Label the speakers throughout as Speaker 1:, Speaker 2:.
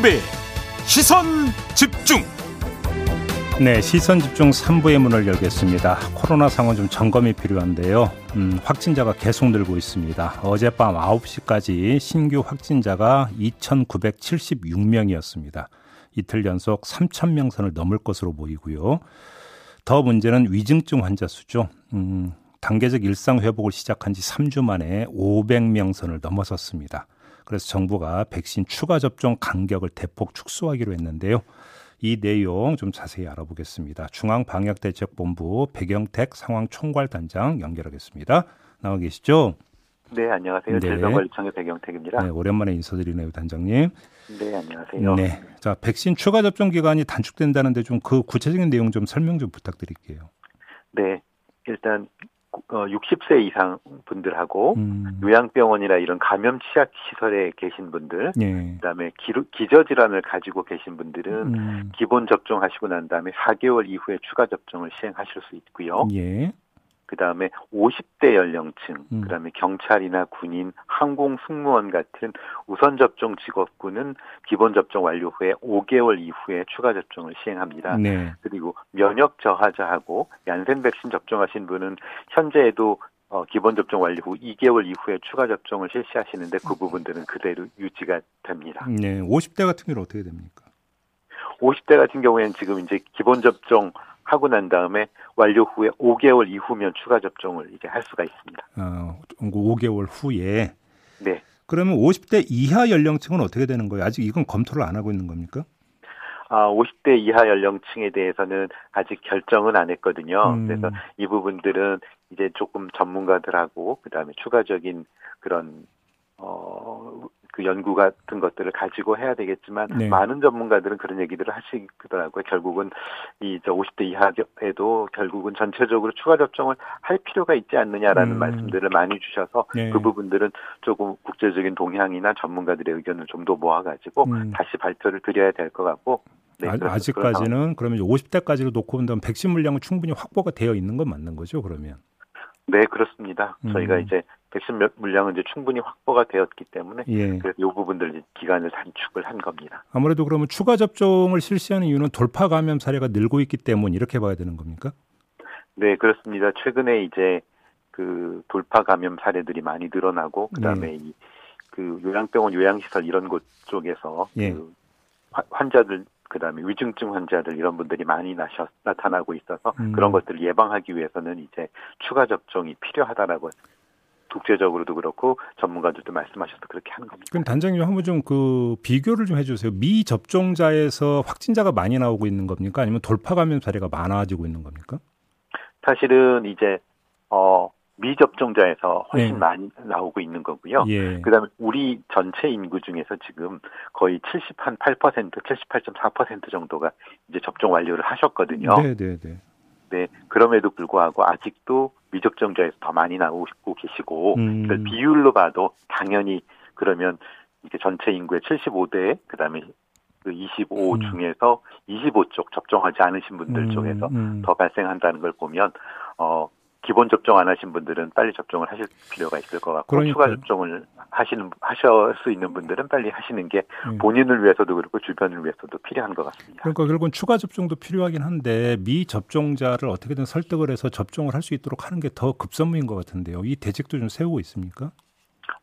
Speaker 1: 김종배 시선 집중
Speaker 2: 네, 시선 집중 3부의 문을 열겠습니다. 코로나 상황 좀 점검이 필요한데요. 음, 확진자가 계속 늘고 있습니다. 어젯밤 9시까지 신규 확진자가 2,976명이었습니다. 이틀 연속 3,000명 선을 넘을 것으로 보이고요. 더 문제는 위중증 환자 수죠. 음, 단계적 일상 회복을 시작한 지 3주 만에 500명 선을 넘어섰습니다. 그래서 정부가 백신 추가 접종 간격을 대폭 축소하기로 했는데요. 이 내용 좀 자세히 알아보겠습니다. 중앙방역대책본부 백영택 상황총괄단장 연결하겠습니다. 나와 계시죠?
Speaker 3: 네, 안녕하세요. 네. 질병관리청의 백영택입니다.
Speaker 2: 네, 오랜만에 인사드리네요, 단장님.
Speaker 3: 네, 안녕하세요.
Speaker 2: 네, 자 백신 추가 접종 기간이 단축된다는데 좀 그 구체적인 내용 좀 설명 좀 부탁드릴게요.
Speaker 3: 네, 일단 어, 60세 이상 분들하고 음. 요양병원이나 이런 감염 취약 시설에 계신 분들, 예. 그다음에 기루, 기저질환을 가지고 계신 분들은 음. 기본 접종하시고 난 다음에 4개월 이후에 추가 접종을 시행하실 수 있고요. 예. 그 다음에 50대 연령층, 음. 그 다음에 경찰이나 군인, 항공 승무원 같은 우선 접종 직업군은 기본 접종 완료 후에 5개월 이후에 추가 접종을 시행합니다. 네. 그리고 면역 저하자하고 얀센 백신 접종하신 분은 현재에도 어, 기본 접종 완료 후 2개월 이후에 추가 접종을 실시하시는데 그 부분들은 그대로 유지가 됩니다.
Speaker 2: 네, 50대 같은 경우는 어떻게 됩니까?
Speaker 3: 50대 같은 경우에는 지금 이제 기본 접종 하고 난 다음에 완료 후에 5개월 이후면 추가 접종을 이제 할 수가 있습니다.
Speaker 2: 어, 5개월 후에.
Speaker 3: 네.
Speaker 2: 그러면 50대 이하 연령층은 어떻게 되는 거예요? 아직 이건 검토를 안 하고 있는 겁니까?
Speaker 3: 아, 50대 이하 연령층에 대해서는 아직 결정은 안 했거든요. 음. 그래서 이 부분들은 이제 조금 전문가들하고 그다음에 추가적인 그런 어, 그 연구 같은 것들을 가지고 해야 되겠지만 네. 많은 전문가들은 그런 얘기들을 하시더라고요. 결국은 이 저 50대 이하에도 결국은 전체적으로 추가 접종을 할 필요가 있지 않느냐라는 음. 말씀들을 많이 주셔서 네. 그 부분들은 조금 국제적인 동향이나 전문가들의 의견을 좀 더 모아가지고 음. 다시 발표를 드려야 될 것 같고
Speaker 2: 네, 아, 직까지는 그러면 50대까지로 놓고 본다면 백신 물량은 충분히 확보가 되어 있는 건 맞는 거죠, 그러면?
Speaker 3: 네, 그렇습니다. 음. 저희가 이제 백신 물량은 이제 충분히 확보가 되었기 때문에 예. 그래서 이 부분들 기간을 단축을 한 겁니다.
Speaker 2: 아무래도 그러면 추가 접종을 실시하는 이유는 돌파 감염 사례가 늘고 있기 때문 이렇게 봐야 되는 겁니까?
Speaker 3: 네, 그렇습니다. 최근에 이제 그 돌파 감염 사례들이 많이 늘어나고 그다음에 예. 이그 요양병원 요양시설 이런 곳 쪽에서 예. 그 환자들 그다음에 위중증 환자들 이런 분들이 많이 나셔, 나타나고 있어서 음. 그런 것들을 예방하기 위해서는 이제 추가 접종이 필요하다라고 국제적으로도 그렇고 전문가들도 말씀하셔서 그렇게 하는 겁니다.
Speaker 2: 그럼 단장님 한번 좀 그 비교를 좀 해주세요. 미 접종자에서 확진자가 많이 나오고 있는 겁니까? 아니면 돌파 감염 사례가 많아지고 있는 겁니까? 사실은
Speaker 3: 이제 어 미접종자에서 훨씬 네. 많이 나오고 있는 거고요. 예. 그다음에 우리 전체 인구 중에서 지금 거의 70한 8% 78.4% 정도가 이제 접종 완료를 하셨거든요.
Speaker 2: 네, 네, 네.
Speaker 3: 네, 그럼에도 불구하고 아직도 미접종자에서 더 많이 나오고 계시고 음. 그 비율로 봐도 당연히 그러면 이게 전체 인구의 75대 그다음에 그 25 음. 중에서 25쪽 접종하지 않으신 분들 음. 쪽에서 음. 더 발생한다는 걸 보면 어 기본 접종 안 하신 분들은 빨리 접종을 하실 필요가 있을 것 같고 그러니까. 추가 접종을 하시는 하실 수 있는 분들은 빨리 하시는 게 음. 본인을 위해서도 그렇고 주변을 위해서도 필요한 것 같습니다.
Speaker 2: 그러니까 결국은 추가 접종도 필요하긴 한데 미 접종자를 어떻게든 설득을 해서 접종을 할 수 있도록 하는 게 더 급선무인 것 같은데요. 이 대책도 좀 세우고 있습니까?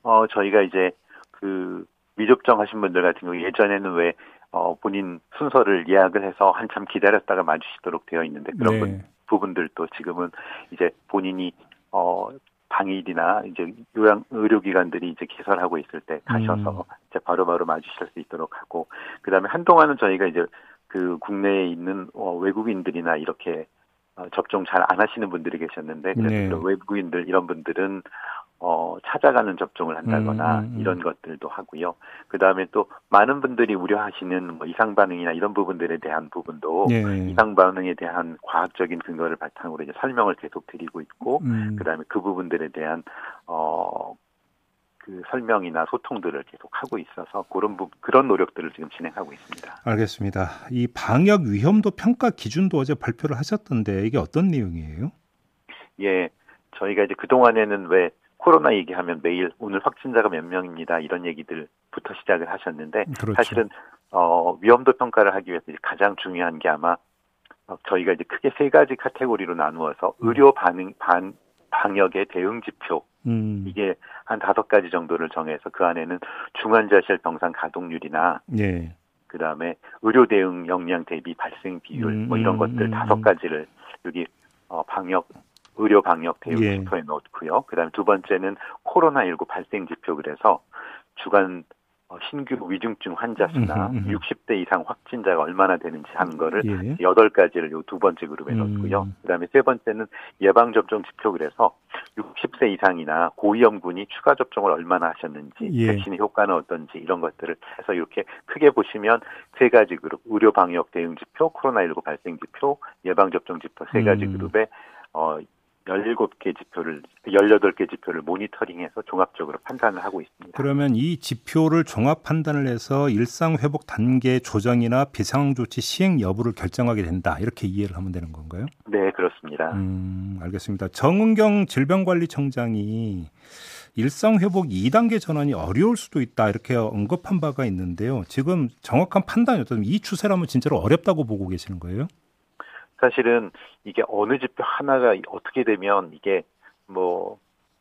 Speaker 3: 어 저희가 이제 그 미접종하신 분들 같은 경우 예전에는 왜 어, 본인 순서를 예약을 해서 한참 기다렸다가 맞으시도록 되어 있는데 그런 네. 분 부분들도 지금은 이제 본인이 어 당일이나 이제 요양 의료기관들이 이제 개설하고 있을 때 가셔서 음. 이제 바로바로 맞으실 수 있도록 하고 그다음에 한동안은 저희가 이제 그 국내에 있는 어, 외국인들이나 이렇게 어, 접종 잘 안 하시는 분들이 계셨는데 그래서 네. 외국인들 이런 분들은 어, 찾아가는 접종을 한다거나 음, 음, 음. 이런 것들도 하고요. 그 다음에 또 많은 분들이 우려하시는 뭐 이상 반응이나 이런 부분들에 대한 부분도 예. 이상 반응에 대한 과학적인 근거를 바탕으로 이제 설명을 계속 드리고 있고, 음. 그 다음에 그 부분들에 대한 어, 그 설명이나 소통들을 계속 하고 있어서 그런 부, 그런 노력들을 지금 진행하고 있습니다.
Speaker 2: 알겠습니다. 이 방역 위험도 평가 기준도 어제 발표를 하셨던데 이게 어떤 내용이에요?
Speaker 3: 예, 저희가 이제 그 동안에는 왜 코로나 얘기하면 매일 오늘 확진자가 몇 명입니다. 이런 얘기들부터 시작을 하셨는데 그렇죠. 사실은 어, 위험도 평가를 하기 위해서 가장 중요한 게 아마 어, 저희가 이제 크게 세 가지 카테고리로 나누어서 음. 의료 반응 반 방역의 대응 지표 음. 이게 한 다섯 가지 정도를 정해서 그 안에는 중환자실 병상 가동률이나 예. 그 다음에 의료 대응 역량 대비 발생 비율 음, 뭐 이런 음, 것들 음, 다섯 가지를 여기 어 방역 의료 방역 대응 예. 지표에 넣고요. 그다음에 두 번째는 코로나 19 발생 지표 그래서 주간 어, 신규 위중증 환자 수나 음, 음, 60대 이상 확진자가 얼마나 되는지 하는 거를 예. 여덟 가지를 요 두 번째 그룹에 음. 넣고요. 그다음에 세 번째는 예방 접종 지표 그래서 60세 이상이나 고위험군이 추가 접종을 얼마나 하셨는지 예. 백신의 효과는 어떤지 이런 것들을 해서 이렇게 크게 보시면 세 가지 그룹 의료 방역 대응 지표, 코로나19 발생 지표, 예방 접종 지표 세 가지 음. 그룹에 어 17개 지표를 18개 지표를 모니터링해서 종합적으로 판단을 하고 있습니다.
Speaker 2: 그러면 이 지표를 종합 판단을 해서 일상 회복 단계 조정이나 비상황 조치 시행 여부를 결정하게 된다. 이렇게 이해를 하면 되는 건가요?
Speaker 3: 네, 그렇습니다.
Speaker 2: 음, 알겠습니다. 정은경 질병관리청장이 일상 회복 2단계 전환이 어려울 수도 있다 이렇게 언급한 바가 있는데요. 지금 정확한 판단이 어떤 이 추세라면 진짜로 어렵다고 보고 계시는 거예요?
Speaker 3: 사실은 이게 어느 지표 하나가 어떻게 되면 이게 뭐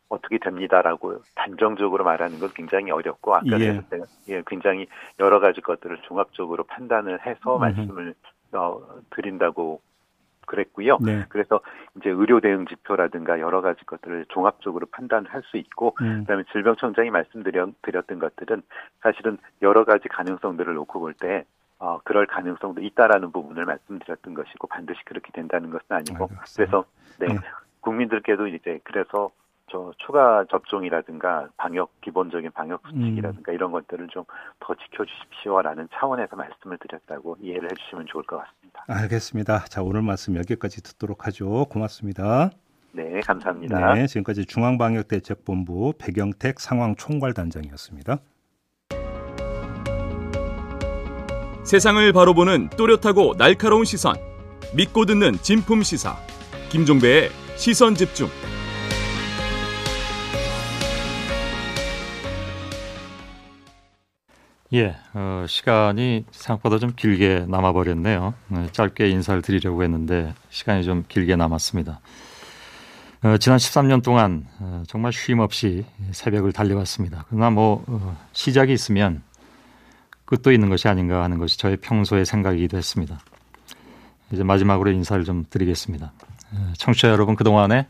Speaker 3: 어떻게 됩니다라고 단정적으로 말하는 건 굉장히 어렵고 아까 예. 제가 예, 굉장히 여러 가지 것들을 종합적으로 판단을 해서 음. 말씀을 어, 드린다고 그랬고요. 네. 그래서 이제 의료 대응 지표라든가 여러 가지 것들을 종합적으로 판단을 할수 있고 음. 그다음에 질병청장이 말씀드렸던 것들은 사실은 여러 가지 가능성들을 놓고 볼 때 어, 그럴 가능성도 있다라는 부분을 말씀드렸던 것이고 반드시 그렇게 된다는 것은 아니고 알겠습니다. 그래서 네, 네, 국민들께도 이제 그래서 저 추가 접종이라든가 방역 기본적인 방역 수칙이라든가 음. 이런 것들을 좀 더 지켜주십시오라는 차원에서 말씀을 드렸다고 이해를 해주시면 좋을 것 같습니다.
Speaker 2: 알겠습니다. 자 오늘 말씀 여기까지 듣도록 하죠. 고맙습니다.
Speaker 3: 네, 감사합니다.
Speaker 2: 네, 지금까지 중앙방역대책본부 배경택 상황총괄단장이었습니다.
Speaker 1: 세상을 바로 보는 또렷하고 날카로운 시선 믿고 듣는 진품 시사 김종배의 시선 집중
Speaker 4: 예, 어, 시간이 생각보다 좀 길게 남아버렸네요. 어, 짧게 인사를 드리려고 했는데 시간이 좀 길게 남았습니다. 어, 지난 13년 동안 어, 정말 쉼 없이 새벽을 달려왔습니다. 그러나 뭐 어, 시작이 있으면 끝도 있는 것이 아닌가 하는 것이 저의 평소의 생각이기도 했습니다. 이제 마지막으로 인사를 좀 드리겠습니다. 청취자 여러분 그동안에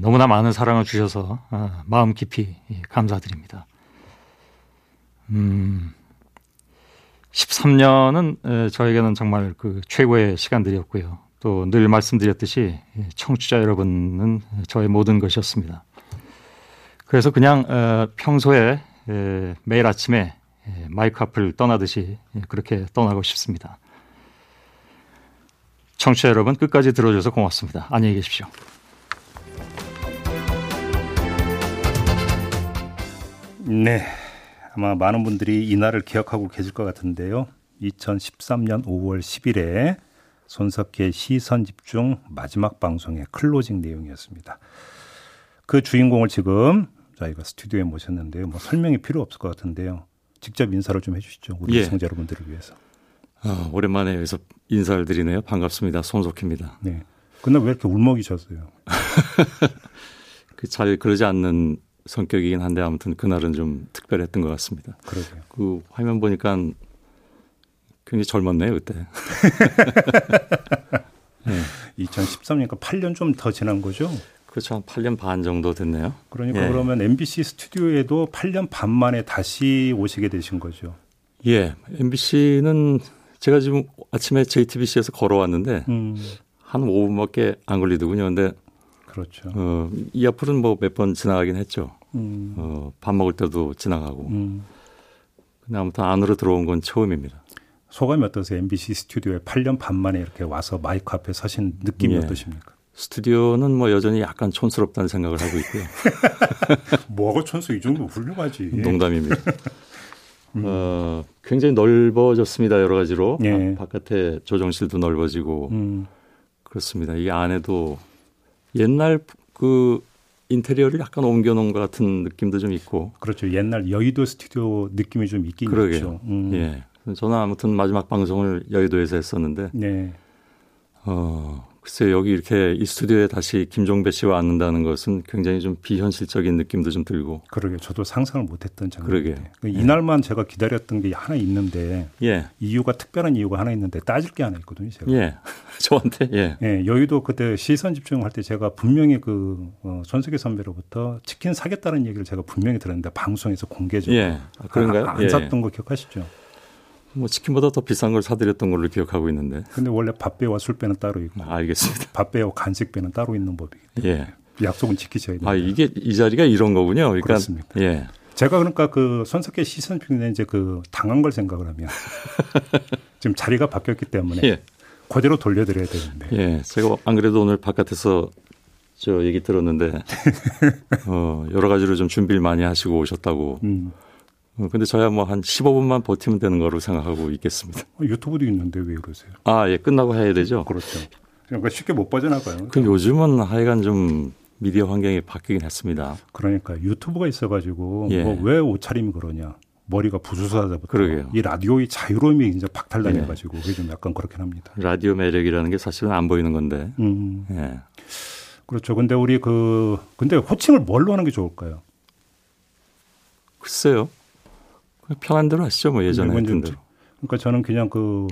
Speaker 4: 너무나 많은 사랑을 주셔서 아, 마음 깊이 감사드립니다. 음, 13년은 저에게는 정말 그 최고의 시간들이었고요. 또 늘 말씀드렸듯이 청취자 여러분은 저의 모든 것이었습니다. 그래서 그냥 어, 평소에 매일 아침에 예, 마이크 앞을 떠나듯이 예, 그렇게 떠나고 싶습니다. 청취자 여러분 끝까지 들어줘서 고맙습니다. 안녕히 계십시오.
Speaker 2: 네. 아마 많은 분들이 이 날을 기억하고 계실 것 같은데요. 2013년 5월 10일에 손석희의 시선 집중 마지막 방송의 클로징 내용이었습니다. 그 주인공을 지금 저희가 스튜디오에 모셨는데요. 뭐 설명이 필요 없을 것 같은데요. 직접 인사를 좀 해주시죠. 우리 예. 시청자 여러분들을 위해서.
Speaker 4: 아, 오랜만에 여기서 인사를 드리네요. 반갑습니다. 손석희입니다.
Speaker 2: 네. 그날 왜 이렇게 울먹이셨어요?
Speaker 4: 그 잘 그러지 않는 성격이긴 한데 아무튼 그날은 좀 특별했던 것 같습니다.
Speaker 2: 그러게요.
Speaker 4: 그 화면 보니까 굉장히 젊었네요 그때.
Speaker 2: 네. 2013년이니까 8년 좀 더 지난 거죠?
Speaker 4: 그렇죠. 한 8년 반 정도 됐네요.
Speaker 2: 그러니까 예. 그러면 MBC 스튜디오에도 8년 반 만에 다시 오시게 되신 거죠.
Speaker 4: 예. MBC는 제가 지금 아침에 JTBC에서 걸어왔는데 음. 한 5분밖에 안 걸리더군요. 근데
Speaker 2: 그렇죠.
Speaker 4: 어, 이 앞으로는 뭐 몇 번 지나가긴 했죠. 음. 어, 밥 먹을 때도 지나가고. 음. 근데 아무튼 안으로 들어온 건 처음입니다.
Speaker 2: 소감이 어떠세요? MBC 스튜디오에 8년 반 만에 이렇게 와서 마이크 앞에 서신 느낌이 예. 어떠십니까?
Speaker 4: 스튜디오는 뭐 여전히 약간 촌스럽다는 생각을 하고 있고요.
Speaker 2: 뭐가 촌스 이 정도 훌륭하지.
Speaker 4: 농담입니다. 음. 어, 굉장히 넓어졌습니다. 여러 가지로. 예. 바, 바깥에 조정실도 넓어지고. 음. 그렇습니다. 이 안에도 옛날 그 인테리어를 약간 옮겨놓은 것 같은 느낌도 좀 있고.
Speaker 2: 그렇죠. 옛날 여의도 스튜디오 느낌이 좀 있긴
Speaker 4: 그러게요.
Speaker 2: 있죠. 음.
Speaker 4: 예. 저는 아무튼 마지막 방송을 여의도에서 했었는데,
Speaker 2: 네.
Speaker 4: 어, 글쎄 여기 이렇게 이 스튜디오에 다시 김종배 씨와 앉는다는 것은 굉장히 좀 비현실적인 느낌도 좀 들고.
Speaker 2: 그러게 저도 상상을 못했던
Speaker 4: 그러게.
Speaker 2: 장면인데 그 이날만 제가 기다렸던 게 하나 있는데
Speaker 4: 예.
Speaker 2: 이유가 특별한 이유가 하나 있는데 따질 게 하나 있거든요. 제가.
Speaker 4: 예. 저한테 예.
Speaker 2: 예, 여의도 그때 시선 집중할 때 제가 분명히 그 어, 손석희 선배로부터 치킨 사겠다는 얘기를 제가 분명히 들었는데 방송에서 공개적으로
Speaker 4: 예. 아, 그런가요?
Speaker 2: 안
Speaker 4: 예.
Speaker 2: 샀던 거 기억하시죠?
Speaker 4: 뭐 치킨보다 더 비싼 걸 사드렸던 걸로 기억하고 있는데.
Speaker 2: 근데 원래 밥배와 술배는 따로 있고
Speaker 4: 아, 알겠습니다.
Speaker 2: 밥배와 간식배는 따로 있는 법이기 때문에
Speaker 4: 예.
Speaker 2: 약속은 지키셔야 돼요.
Speaker 4: 아, 이게 이 자리가 이런 거군요. 그러니까
Speaker 2: 그렇습니다.
Speaker 4: 예.
Speaker 2: 제가 그러니까 그 손석희 시선 중에 이제 그 당한 걸 생각을 하면 지금 자리가 바뀌었기 때문에
Speaker 4: 예.
Speaker 2: 그대로 돌려드려야 되는데
Speaker 4: 예. 제가 안 그래도 오늘 바깥에서 저 얘기 들었는데 어, 여러 가지로 좀 준비를 많이 하시고 오셨다고.
Speaker 2: 음,
Speaker 4: 어, 근데 저야 뭐 한 15분만 버티면 되는 거로 생각하고 있겠습니다.
Speaker 2: 유튜브도 있는데 왜 그러세요?
Speaker 4: 아, 예. 끝나고 해야 되죠.
Speaker 2: 그렇죠. 그러니까 쉽게 못 빠져나가요.
Speaker 4: 그 요즘은 하여간 좀 미디어 환경이 바뀌긴 했습니다.
Speaker 2: 그러니까 유튜브가 있어가지고
Speaker 4: 예.
Speaker 2: 뭐 왜 옷차림이 그러냐 머리가
Speaker 4: 그러게요.
Speaker 2: 이 라디오의 자유로움이 이제 박탈당해가지고 그게 좀 약간 그렇긴 합니다.
Speaker 4: 라디오 매력이라는 게 사실은 안 보이는 건데.
Speaker 2: 음
Speaker 4: 예.
Speaker 2: 그렇죠. 근데 우리 그 근데 호칭을 뭘로 하는 게 좋을까요?
Speaker 4: 글쎄요. 편한 대로 하시죠. 뭐 예전에 했던
Speaker 2: 좀
Speaker 4: 대로.
Speaker 2: 그러니까 저는 그냥 그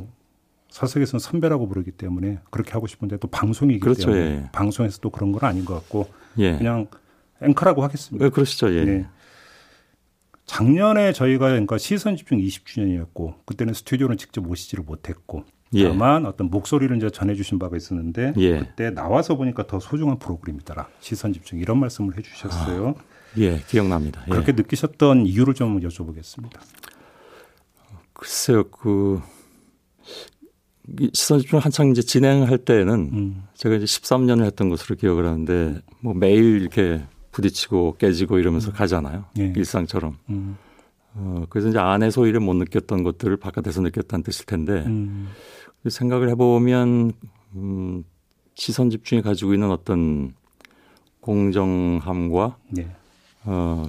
Speaker 2: 사석에서는 선배라고 부르기 때문에 그렇게 하고 싶은데 또 방송이기
Speaker 4: 그렇죠,
Speaker 2: 때문에
Speaker 4: 예.
Speaker 2: 방송에서 또 그런 건 아닌 것 같고
Speaker 4: 예.
Speaker 2: 그냥 앵커라고 하겠습니다.
Speaker 4: 예, 그러시죠. 예.
Speaker 2: 네. 작년에 저희가 그러니까 시선 집중 20주년이었고 그때는 스튜디오는 직접 오시지를 못했고
Speaker 4: 예.
Speaker 2: 다만 어떤 목소리를 이제 전해주신 바가 있었는데
Speaker 4: 예.
Speaker 2: 그때 나와서 보니까 더 소중한 프로그램이더라 시선 집중 이런 말씀을 해주셨어요.
Speaker 4: 예, 기억납니다. 예.
Speaker 2: 그렇게 느끼셨던 이유를 좀 여쭤보겠습니다.
Speaker 4: 글쎄요. 그이 시선 집중 한창 이제 진행할 때는
Speaker 2: 음,
Speaker 4: 제가 이제 13년을 했던 것으로 기억을 하는데 뭐 매일 이렇게 부딪히고 깨지고 이러면서 가잖아요.
Speaker 2: 예.
Speaker 4: 일상처럼.
Speaker 2: 음,
Speaker 4: 어, 그래서 이제 안에서 오히려 못 느꼈던 것들을 바깥에서 느꼈다는 뜻일 텐데
Speaker 2: 음,
Speaker 4: 생각을 해보면 음, 시선 집중이 가지고 있는 어떤 공정함과
Speaker 2: 네,
Speaker 4: 어,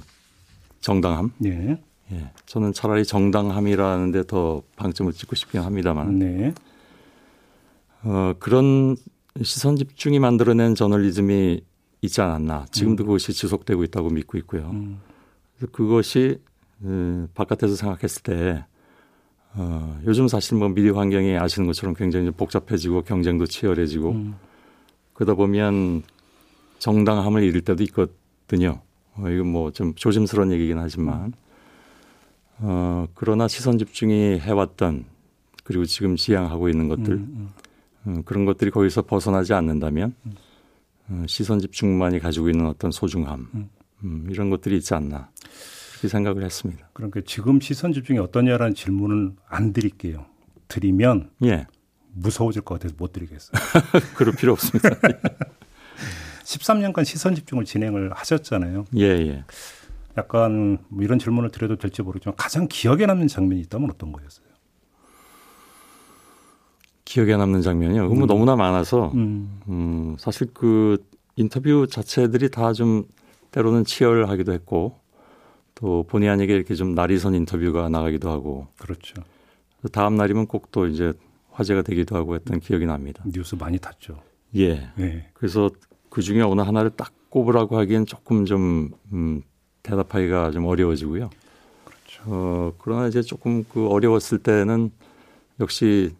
Speaker 4: 정당함.
Speaker 2: 네,
Speaker 4: 예, 저는 차라리 정당함이라는 데 더 방점을 찍고 싶긴 합니다만
Speaker 2: 네,
Speaker 4: 어, 그런 시선 집중이 만들어낸 저널리즘이 있지 않았나. 지금도 그것이 지속되고 있다고 믿고 있고요.
Speaker 2: 음,
Speaker 4: 그것이 어, 바깥에서 생각했을 때 어, 요즘 사실 뭐 미디어 환경이 아시는 것처럼 굉장히 좀 복잡해지고 경쟁도 치열해지고
Speaker 2: 음,
Speaker 4: 그러다 보면 정당함을 잃을 때도 있거든요. 어, 이건 뭐 좀 조심스러운 얘기긴 하지만 어, 그러나 시선 집중이 해왔던 그리고 지금 지향하고 있는 것들
Speaker 2: 음,
Speaker 4: 어, 그런 것들이 거기서 벗어나지 않는다면 어, 시선 집중만이 가지고 있는 어떤 소중함
Speaker 2: 음.
Speaker 4: 음, 이런 것들이 있지 않나 그렇게 생각을 했습니다.
Speaker 2: 그러니까 지금 시선 집중이 어떠냐라는 질문은 안 드릴게요. 드리면
Speaker 4: 예,
Speaker 2: 무서워질 것 같아서 못 드리겠어요.
Speaker 4: 그럴 필요 없습니다.
Speaker 2: 13년간 시선 집중을 진행을 하셨잖아요.
Speaker 4: 예, 예.
Speaker 2: 약간 뭐 이런 질문을 드려도 될지 모르지만 가장 기억에 남는 장면이 있다면 어떤 거였어요?
Speaker 4: 기억에 남는 장면이요. 그뭐 너무나 많아서
Speaker 2: 음,
Speaker 4: 음, 사실 그 인터뷰 자체들이 다 좀 때로는 치열하기도 했고 또 본의 아니게 이렇게 좀 날이 선 인터뷰가 나가기도 하고
Speaker 2: 그렇죠.
Speaker 4: 다음 날이면 꼭 또 이제 화제가 되기도 하고 했던 기억이 납니다.
Speaker 2: 뉴스 많이 탔죠.
Speaker 4: 예.
Speaker 2: 네.
Speaker 4: 그래서 그 중에 어느 하나를 딱 꼽으라고 하기엔 조금 좀 음, 대답하기가 좀 어려워지고요.
Speaker 2: 그렇죠.
Speaker 4: 어, 그러나 이제 조금 그 어려웠을 때는 역시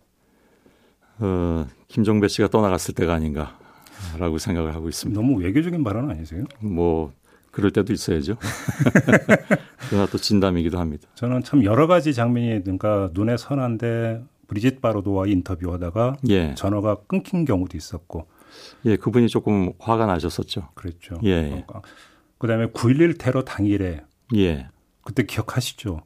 Speaker 4: 어, 김종배 씨가 떠나갔을 때가 아닌가라고 생각을 하고 있습니다.
Speaker 2: 너무 외교적인 발언 아니세요?
Speaker 4: 뭐 그럴 때도 있어야죠. 그러나 또 진담이기도 합니다.
Speaker 2: 저는 참 여러 가지 장면이 그러니까 눈에 선한데 브리짓 바로도와 인터뷰하다가
Speaker 4: 예,
Speaker 2: 전화가 끊긴 경우도 있었고
Speaker 4: 예, 그분이 조금 화가 나셨었죠.
Speaker 2: 그랬죠.
Speaker 4: 예, 예.
Speaker 2: 어, 그다음에 9.11 테러 당일에
Speaker 4: 예,
Speaker 2: 그때 기억하시죠?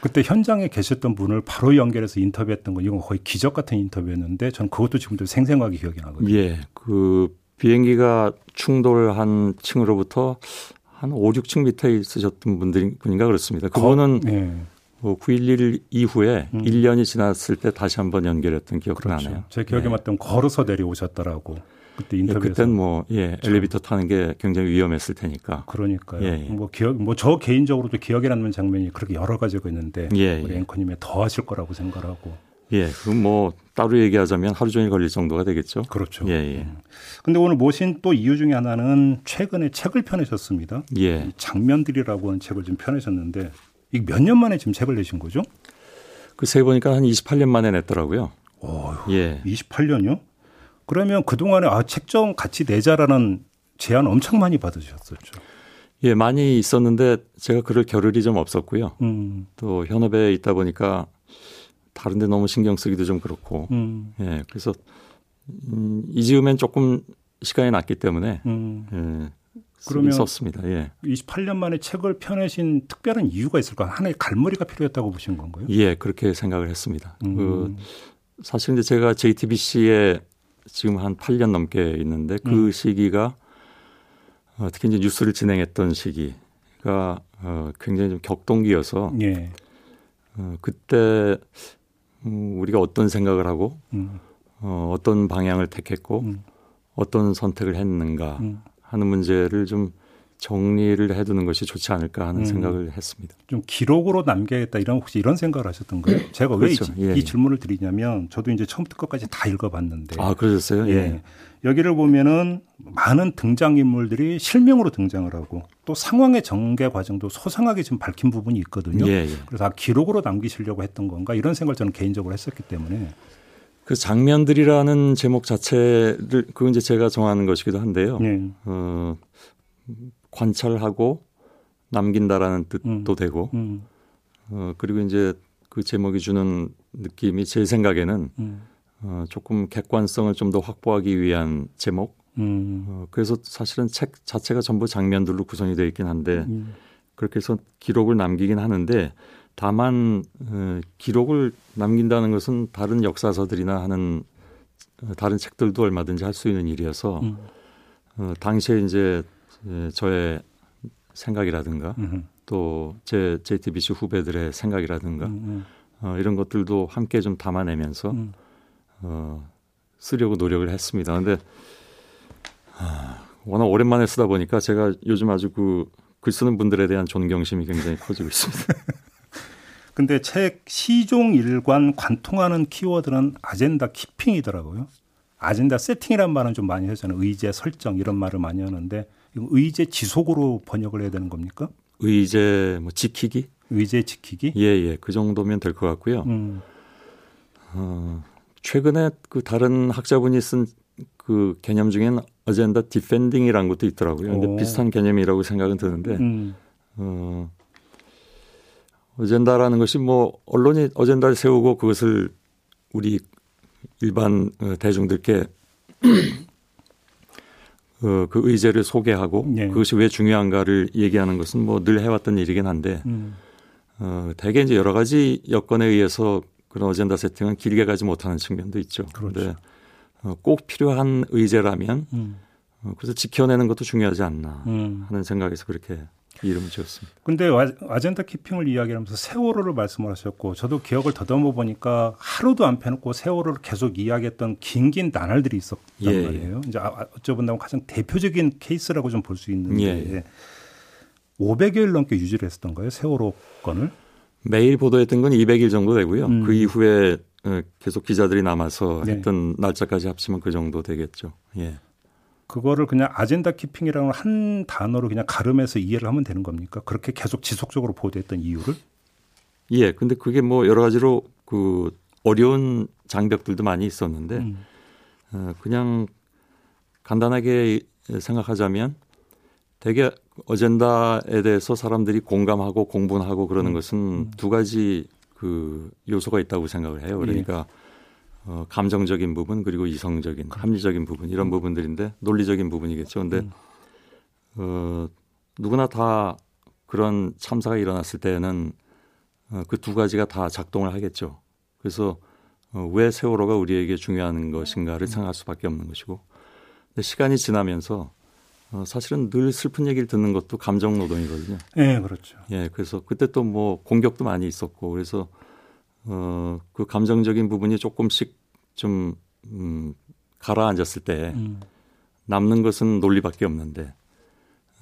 Speaker 2: 그때 현장에 계셨던 분을 바로 연결해서 인터뷰했던 거 이건 거의 기적 같은 인터뷰였는데 전 그것도 지금도 생생하게 기억이 나거든요.
Speaker 4: 예, 그 비행기가 충돌한 층으로부터 한 5, 6층 밑에 있으셨던 분들이 분인가 그렇습니다. 그분은
Speaker 2: 네.
Speaker 4: 뭐 9.11 이후에
Speaker 2: 음.
Speaker 4: 1년이 지났을 때 다시 한번 연결했던 기억도
Speaker 2: 그렇죠.
Speaker 4: 나네요.
Speaker 2: 제 기억에
Speaker 4: 예.
Speaker 2: 맞던 걸어서 내려오셨더라고. 그때 인터뷰에서
Speaker 4: 예, 그땐 뭐 예, 엘리베이터 타는 게 굉장히 위험했을 테니까.
Speaker 2: 그러니까요. 예, 예. 뭐 기억 뭐 저 개인적으로도 기억에 남는 장면이 그렇게 여러 가지가 있는데 예, 우리 예. 앵커님이 더 하실 거라고 생각하고.
Speaker 4: 예, 그럼 뭐 따로 얘기하자면 하루 종일 걸릴 정도가 되겠죠.
Speaker 2: 그렇죠. 예, 예. 음. 근데 오늘 모신 또 이유 중에 하나는 최근에 책을 펴내셨습니다. 예. 장면들이라고 하는 책을 좀 펴내셨는데 이 몇 년 만에 지금 책을 내신 거죠?
Speaker 4: 그 세 보니까 한 28년 만에 냈더라고요.
Speaker 2: 오, 예. 28년요? 그러면 그동안에 아, 책 좀 같이 내자라는 제안 엄청 많이 받으셨었죠.
Speaker 4: 예, 많이 있었는데 제가 그럴 겨를이 좀 없었고요. 음. 또 현업에 있다 보니까 다른데 너무 신경 쓰기도 좀 그렇고. 음. 예, 그래서 음, 이즈음엔 조금 시간이 났기 때문에 음. 예, 그러면 썼습니다. 예.
Speaker 2: 28년 만에 책을 펴내신 특별한 이유가 있을까? 하나의 갈머리가 필요했다고 보신 건가요?
Speaker 4: 예, 그렇게 생각을 했습니다. 음. 그 사실 이제 제가 JTBC에 지금 한 8년 넘게 있는데 그 음. 시기가 어, 특히 이제 뉴스를 진행했던 시기가 어, 굉장히 좀 격동기여서 예. 어, 그때 음, 우리가 어떤 생각을 하고 음. 어, 어떤 방향을 택했고 음. 어떤 선택을 했는가 음. 하는 문제를 좀 정리를 해두는 것이 좋지 않을까 하는 음. 생각을 했습니다.
Speaker 2: 좀 기록으로 남겨야겠다 이런 혹시 이런 생각을 하셨던가요? 제가 그렇죠. 왜 이, 예, 이, 예. 질문을 드리냐면 저도 이제 처음부터 끝까지 다 읽어봤는데
Speaker 4: 아 그러셨어요? 예. 예.
Speaker 2: 여기를 보면은 많은 등장 인물들이 실명으로 등장을 하고 또 상황의 전개 과정도 소상하게 지금 밝힌 부분이 있거든요. 예, 예. 그래서 다 기록으로 남기시려고 했던 건가 이런 생각을 저는 개인적으로 했었기 때문에
Speaker 4: 그 장면들이라는 제목 자체를 그건 이제 제가 정하는 것이기도 한데요. 예. 어, 관찰하고 남긴다라는 뜻도 음. 되고 음. 어, 그리고 이제 그 제목이 주는 느낌이 제 생각에는 음. 어, 조금 객관성을 좀 더 확보하기 위한 제목. 음. 어, 그래서 사실은 책 자체가 전부 장면들로 구성이 되어 있긴 한데 음. 그렇게 해서 기록을 남기긴 하는데 다만 어, 기록을 남긴다는 것은 다른 역사서들이나 하는 어, 다른 책들도 얼마든지 할 수 있는 일이어서 음. 어, 당시에 이제 저의 생각이라든가 또제 JTBC 후배들의 생각이라든가 음, 음. 어, 이런 것들도 함께 좀 담아내면서 음. 어, 쓰려고 노력을 했습니다. 근데 아, 워낙 오랜만에 쓰다 보니까 제가 요즘 아주 그 글 쓰는 분들에 대한 존경심이 굉장히 커지고 있습니다.
Speaker 2: 근데 책 시종 일관 관통하는 키워드는 아젠다 키핑이더라고요. 아젠다 세팅이란 말은 좀 많이 하잖아요. 의제 설정 이런 말을 많이 하는데 의제 지속으로 번역을 해야 되는 겁니까?
Speaker 4: 의제 뭐 지키기?
Speaker 2: 의제 지키기?
Speaker 4: 예, 예. 그 정도면 될 것 같고요. 음. 어, 최근에 그 다른 학자분이 쓴 그 개념 중에는 agenda defending이라는 것도 있더라고요. 근데 오. 비슷한 개념이라고 생각은 드는데, 음. 어, 어젠다라는 것이 뭐 언론이 어젠다를 세우고 그것을 우리 일반 어, 대중들께 어, 그 의제를 소개하고 네. 그것이 왜 중요한가를 얘기하는 것은 뭐 늘 해왔던 일이긴 한데 음. 어, 대개 이제 여러 가지 여건에 의해서 그런 어젠다 세팅은 길게 가지 못하는 측면도 있죠. 그런데 그렇죠. 어, 꼭 필요한 의제라면 음. 어, 그래서 지켜내는 것도 중요하지 않나 음. 하는 생각에서 그렇게 이름을 지었습니다.
Speaker 2: 근데 아젠다 키핑을 이야기하면서 세월호를 말씀을 하셨고 저도 기억을 더듬어 보니까 하루도 안 펴놓고 세월호를 계속 이야기했던 긴긴 나날들이 있었단 예, 예. 말이에요. 이제 아, 어쩌본다면 가장 대표적인 케이스라고 좀 볼 수 있는데 예. 500여일 넘게 유지를 했었던 거예요. 세월호 건을.
Speaker 4: 매일 보도했던 건 200일 정도 되고요. 음. 그 이후에 어, 계속 기자들이 남아서 네. 했던 날짜까지 합치면 그 정도 되겠죠. 예.
Speaker 2: 그거를 그냥 아젠다 키핑이라는 한 단어로 그냥 가름해서 이해를 하면 되는 겁니까? 그렇게 계속 지속적으로 보도했던 이유를?
Speaker 4: 예. 근데 그게 뭐 여러 가지로 그 어려운 장벽들도 많이 있었는데 음. 어, 그냥 간단하게 생각하자면 되게 어젠다에 대해서 사람들이 공감하고 공분하고 그러는 음. 것은 음. 두 가지 그 요소가 있다고 생각을 해요. 그러니까 예. 어, 감정적인 부분 그리고 이성적인 그렇죠. 합리적인 부분 이런 부분들인데 논리적인 부분이겠죠. 근데 음. 어, 누구나 다 그런 참사가 일어났을 때는 어, 그 두 가지가 다 작동을 하겠죠. 그래서 어, 왜 세월호가 우리에게 중요한 것인가를 생각할 수밖에 없는 것이고 근데 시간이 지나면서 어, 사실은 늘 슬픈 얘기를 듣는 것도 감정 노동이거든요.
Speaker 2: 네, 그렇죠.
Speaker 4: 예, 그래서 그때 또 뭐 공격도 많이 있었고 그래서 어, 그 감정적인 부분이 조금씩 좀, 음, 가라앉았을 때, 음. 남는 것은 논리밖에 없는데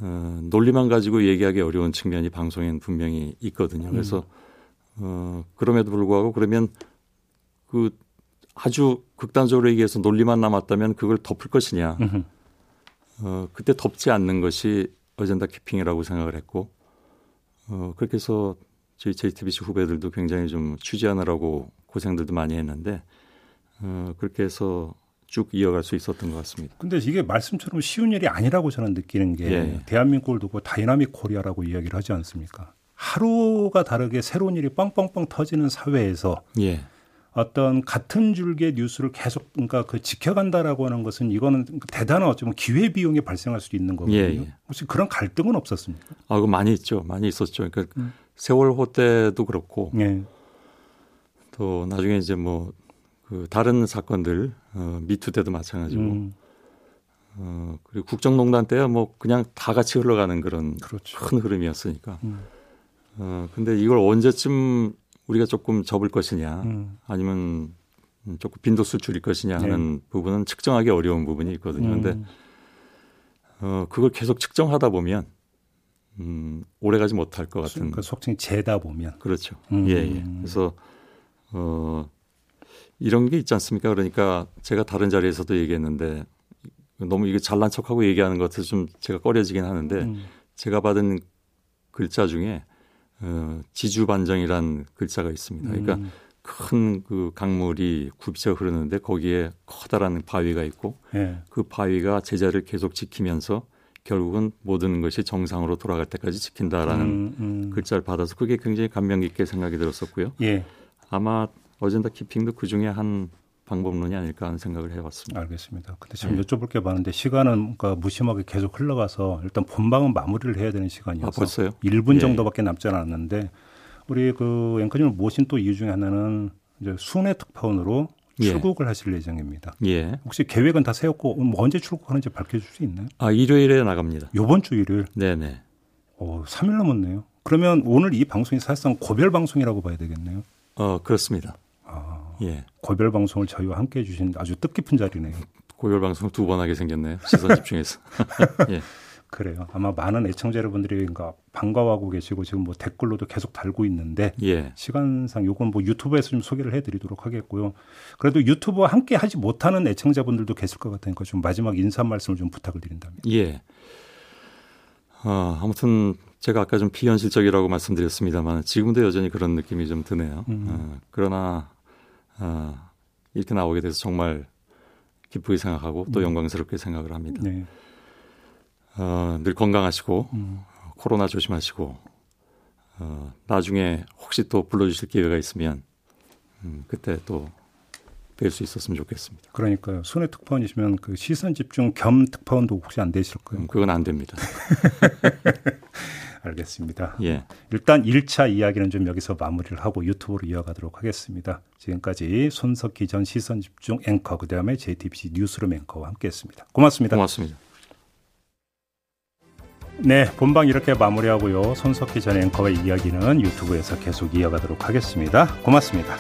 Speaker 4: 어, 논리만 가지고 얘기하기 어려운 측면이 방송엔 분명히 있거든요. 그래서 어, 그럼에도 불구하고 그러면 그 아주 극단적으로 얘기해서 논리만 남았다면 그걸 덮을 것이냐. 어, 그때 덮지 않는 것이 agenda keeping이라고 생각을 했고 어, 그렇게 해서 JTBC 후배들도 굉장히 좀 취재하느라고 고생들도 많이 했는데 어, 그렇게 해서 쭉 이어갈 수 있었던 것 같습니다.
Speaker 2: 근데 이게 말씀처럼 쉬운 일이 아니라고 저는 느끼는 게 예. 대한민국을 두고 다이나믹 Korea라고 이야기를 하지 않습니까? 하루가 다르게 새로운 일이 뻥뻥뻥 터지는 사회에서 예. 어떤 같은 줄기의 뉴스를 계속 그러니까 그 지켜간다라고 하는 것은 이거는 대단한 어쩌면 기회 비용이 발생할 수 있는 거거든요. 예, 예. 혹시 그런 갈등은 없었습니까?
Speaker 4: 아, 그 많이 있죠. 많이 있었죠. 그러니까 음. 세월호 때도 그렇고 예. 또 나중에 이제 뭐 그 다른 사건들 어, 미투 때도 마찬가지고 음. 어, 그리고 국정농단 때야 뭐 그냥 다 같이 흘러가는 그런 그렇죠. 큰 흐름이었으니까. 음. 어, 근데 이걸 언제쯤 우리가 조금 접을 것이냐 음. 아니면 조금 빈도수 줄일 것이냐 하는 네. 부분은 측정하기 어려운 부분이 있거든요. 그런데 음. 어, 그걸 계속 측정하다 보면 음, 오래 가지 못할 것 같은.
Speaker 2: 그 속칭 재다 보면.
Speaker 4: 그렇죠. 음. 예, 예. 그래서 어, 이런 게 있지 않습니까? 그러니까 제가 다른 자리에서도 얘기했는데 너무 이게 잘난 척하고 얘기하는 것도 좀 제가 꺼려지긴 하는데 음. 제가 받은 글자 중에 어, 지주반정이란 글자가 있습니다. 그러니까 음. 큰그 강물이 굽쳐 흐르는데 거기에 커다란 바위가 있고 네. 그 바위가 제자를 계속 지키면서 결국은 모든 것이 정상으로 돌아갈 때까지 지킨다라는 음, 음. 글자를 받아서 그게 굉장히 감명 깊게 생각이 들었었고요. 예. 아마 어젠다 키핑도 그 중에 한 방법론이 아닐까 하는 생각을 해봤습니다.
Speaker 2: 알겠습니다. 근데 지금 네. 여쭤볼 게 많은데 시간은 그러니까 무심하게 계속 흘러가서 일단 본방은 마무리를 해야 되는 시간이어서 아,
Speaker 4: 벌써요?
Speaker 2: 1분 예. 정도밖에 남지 않았는데 우리 그 앵커님을 모신 또 이유 중에 하나는 이제 순회 특파원으로 예. 출국을 하실 예정입니다. 예. 혹시 계획은 다 세웠고 뭐 언제 출국하는지 밝혀줄 수 있나요?
Speaker 4: 아 일요일에 나갑니다.
Speaker 2: 요번 주 일요일.
Speaker 4: 네네.
Speaker 2: 오, 3일 남았네요. 그러면 오늘 이 방송이 사실상 고별 방송이라고 봐야 되겠네요.
Speaker 4: 어 그렇습니다.
Speaker 2: 예. 고별 방송을 저희와 함께 해주신 아주 뜻깊은 자리네요.
Speaker 4: 고별 방송 두 번 하게 생겼네요. 시선 집중해서. 예.
Speaker 2: 그래요. 아마 많은 애청자 여러분들이 그러니까 반가워하고 계시고 지금 뭐 댓글로도 계속 달고 있는데 예. 시간상 요건 뭐 유튜브에서 좀 소개를 해드리도록 하겠고요. 그래도 유튜브와 함께 하지 못하는 애청자분들도 계실 것 같으니까 좀 마지막 인사 말씀을 좀 부탁을 드린다면.
Speaker 4: 예. 어, 아무튼 제가 아까 좀 비현실적이라고 말씀드렸습니다만 지금도 여전히 그런 느낌이 좀 드네요. 음. 어, 그러나 어, 이렇게 나오게 돼서 정말 기쁘게 생각하고 또 음. 영광스럽게 생각을 합니다. 네. 어, 늘 건강하시고 음. 코로나 조심하시고 어, 나중에 혹시 또 불러주실 기회가 있으면 음, 그때 또 뵐 수 있었으면 좋겠습니다.
Speaker 2: 그러니까요. 손해 특파원이시면 그 시선 집중 겸 특파원도 혹시 안 되실까요?
Speaker 4: 음, 그건 안 됩니다.
Speaker 2: 알겠습니다. 예. 일단 1차 이야기는 좀 여기서 마무리를 하고 유튜브로 이어가도록 하겠습니다. 지금까지 손석희 전 시선 집중 앵커 그다음에 JTBC 뉴스룸 앵커와 함께했습니다. 고맙습니다.
Speaker 4: 고맙습니다.
Speaker 2: 네, 본방 이렇게 마무리하고요. 손석희 전 앵커의 이야기는 유튜브에서 계속 이어가도록 하겠습니다. 고맙습니다.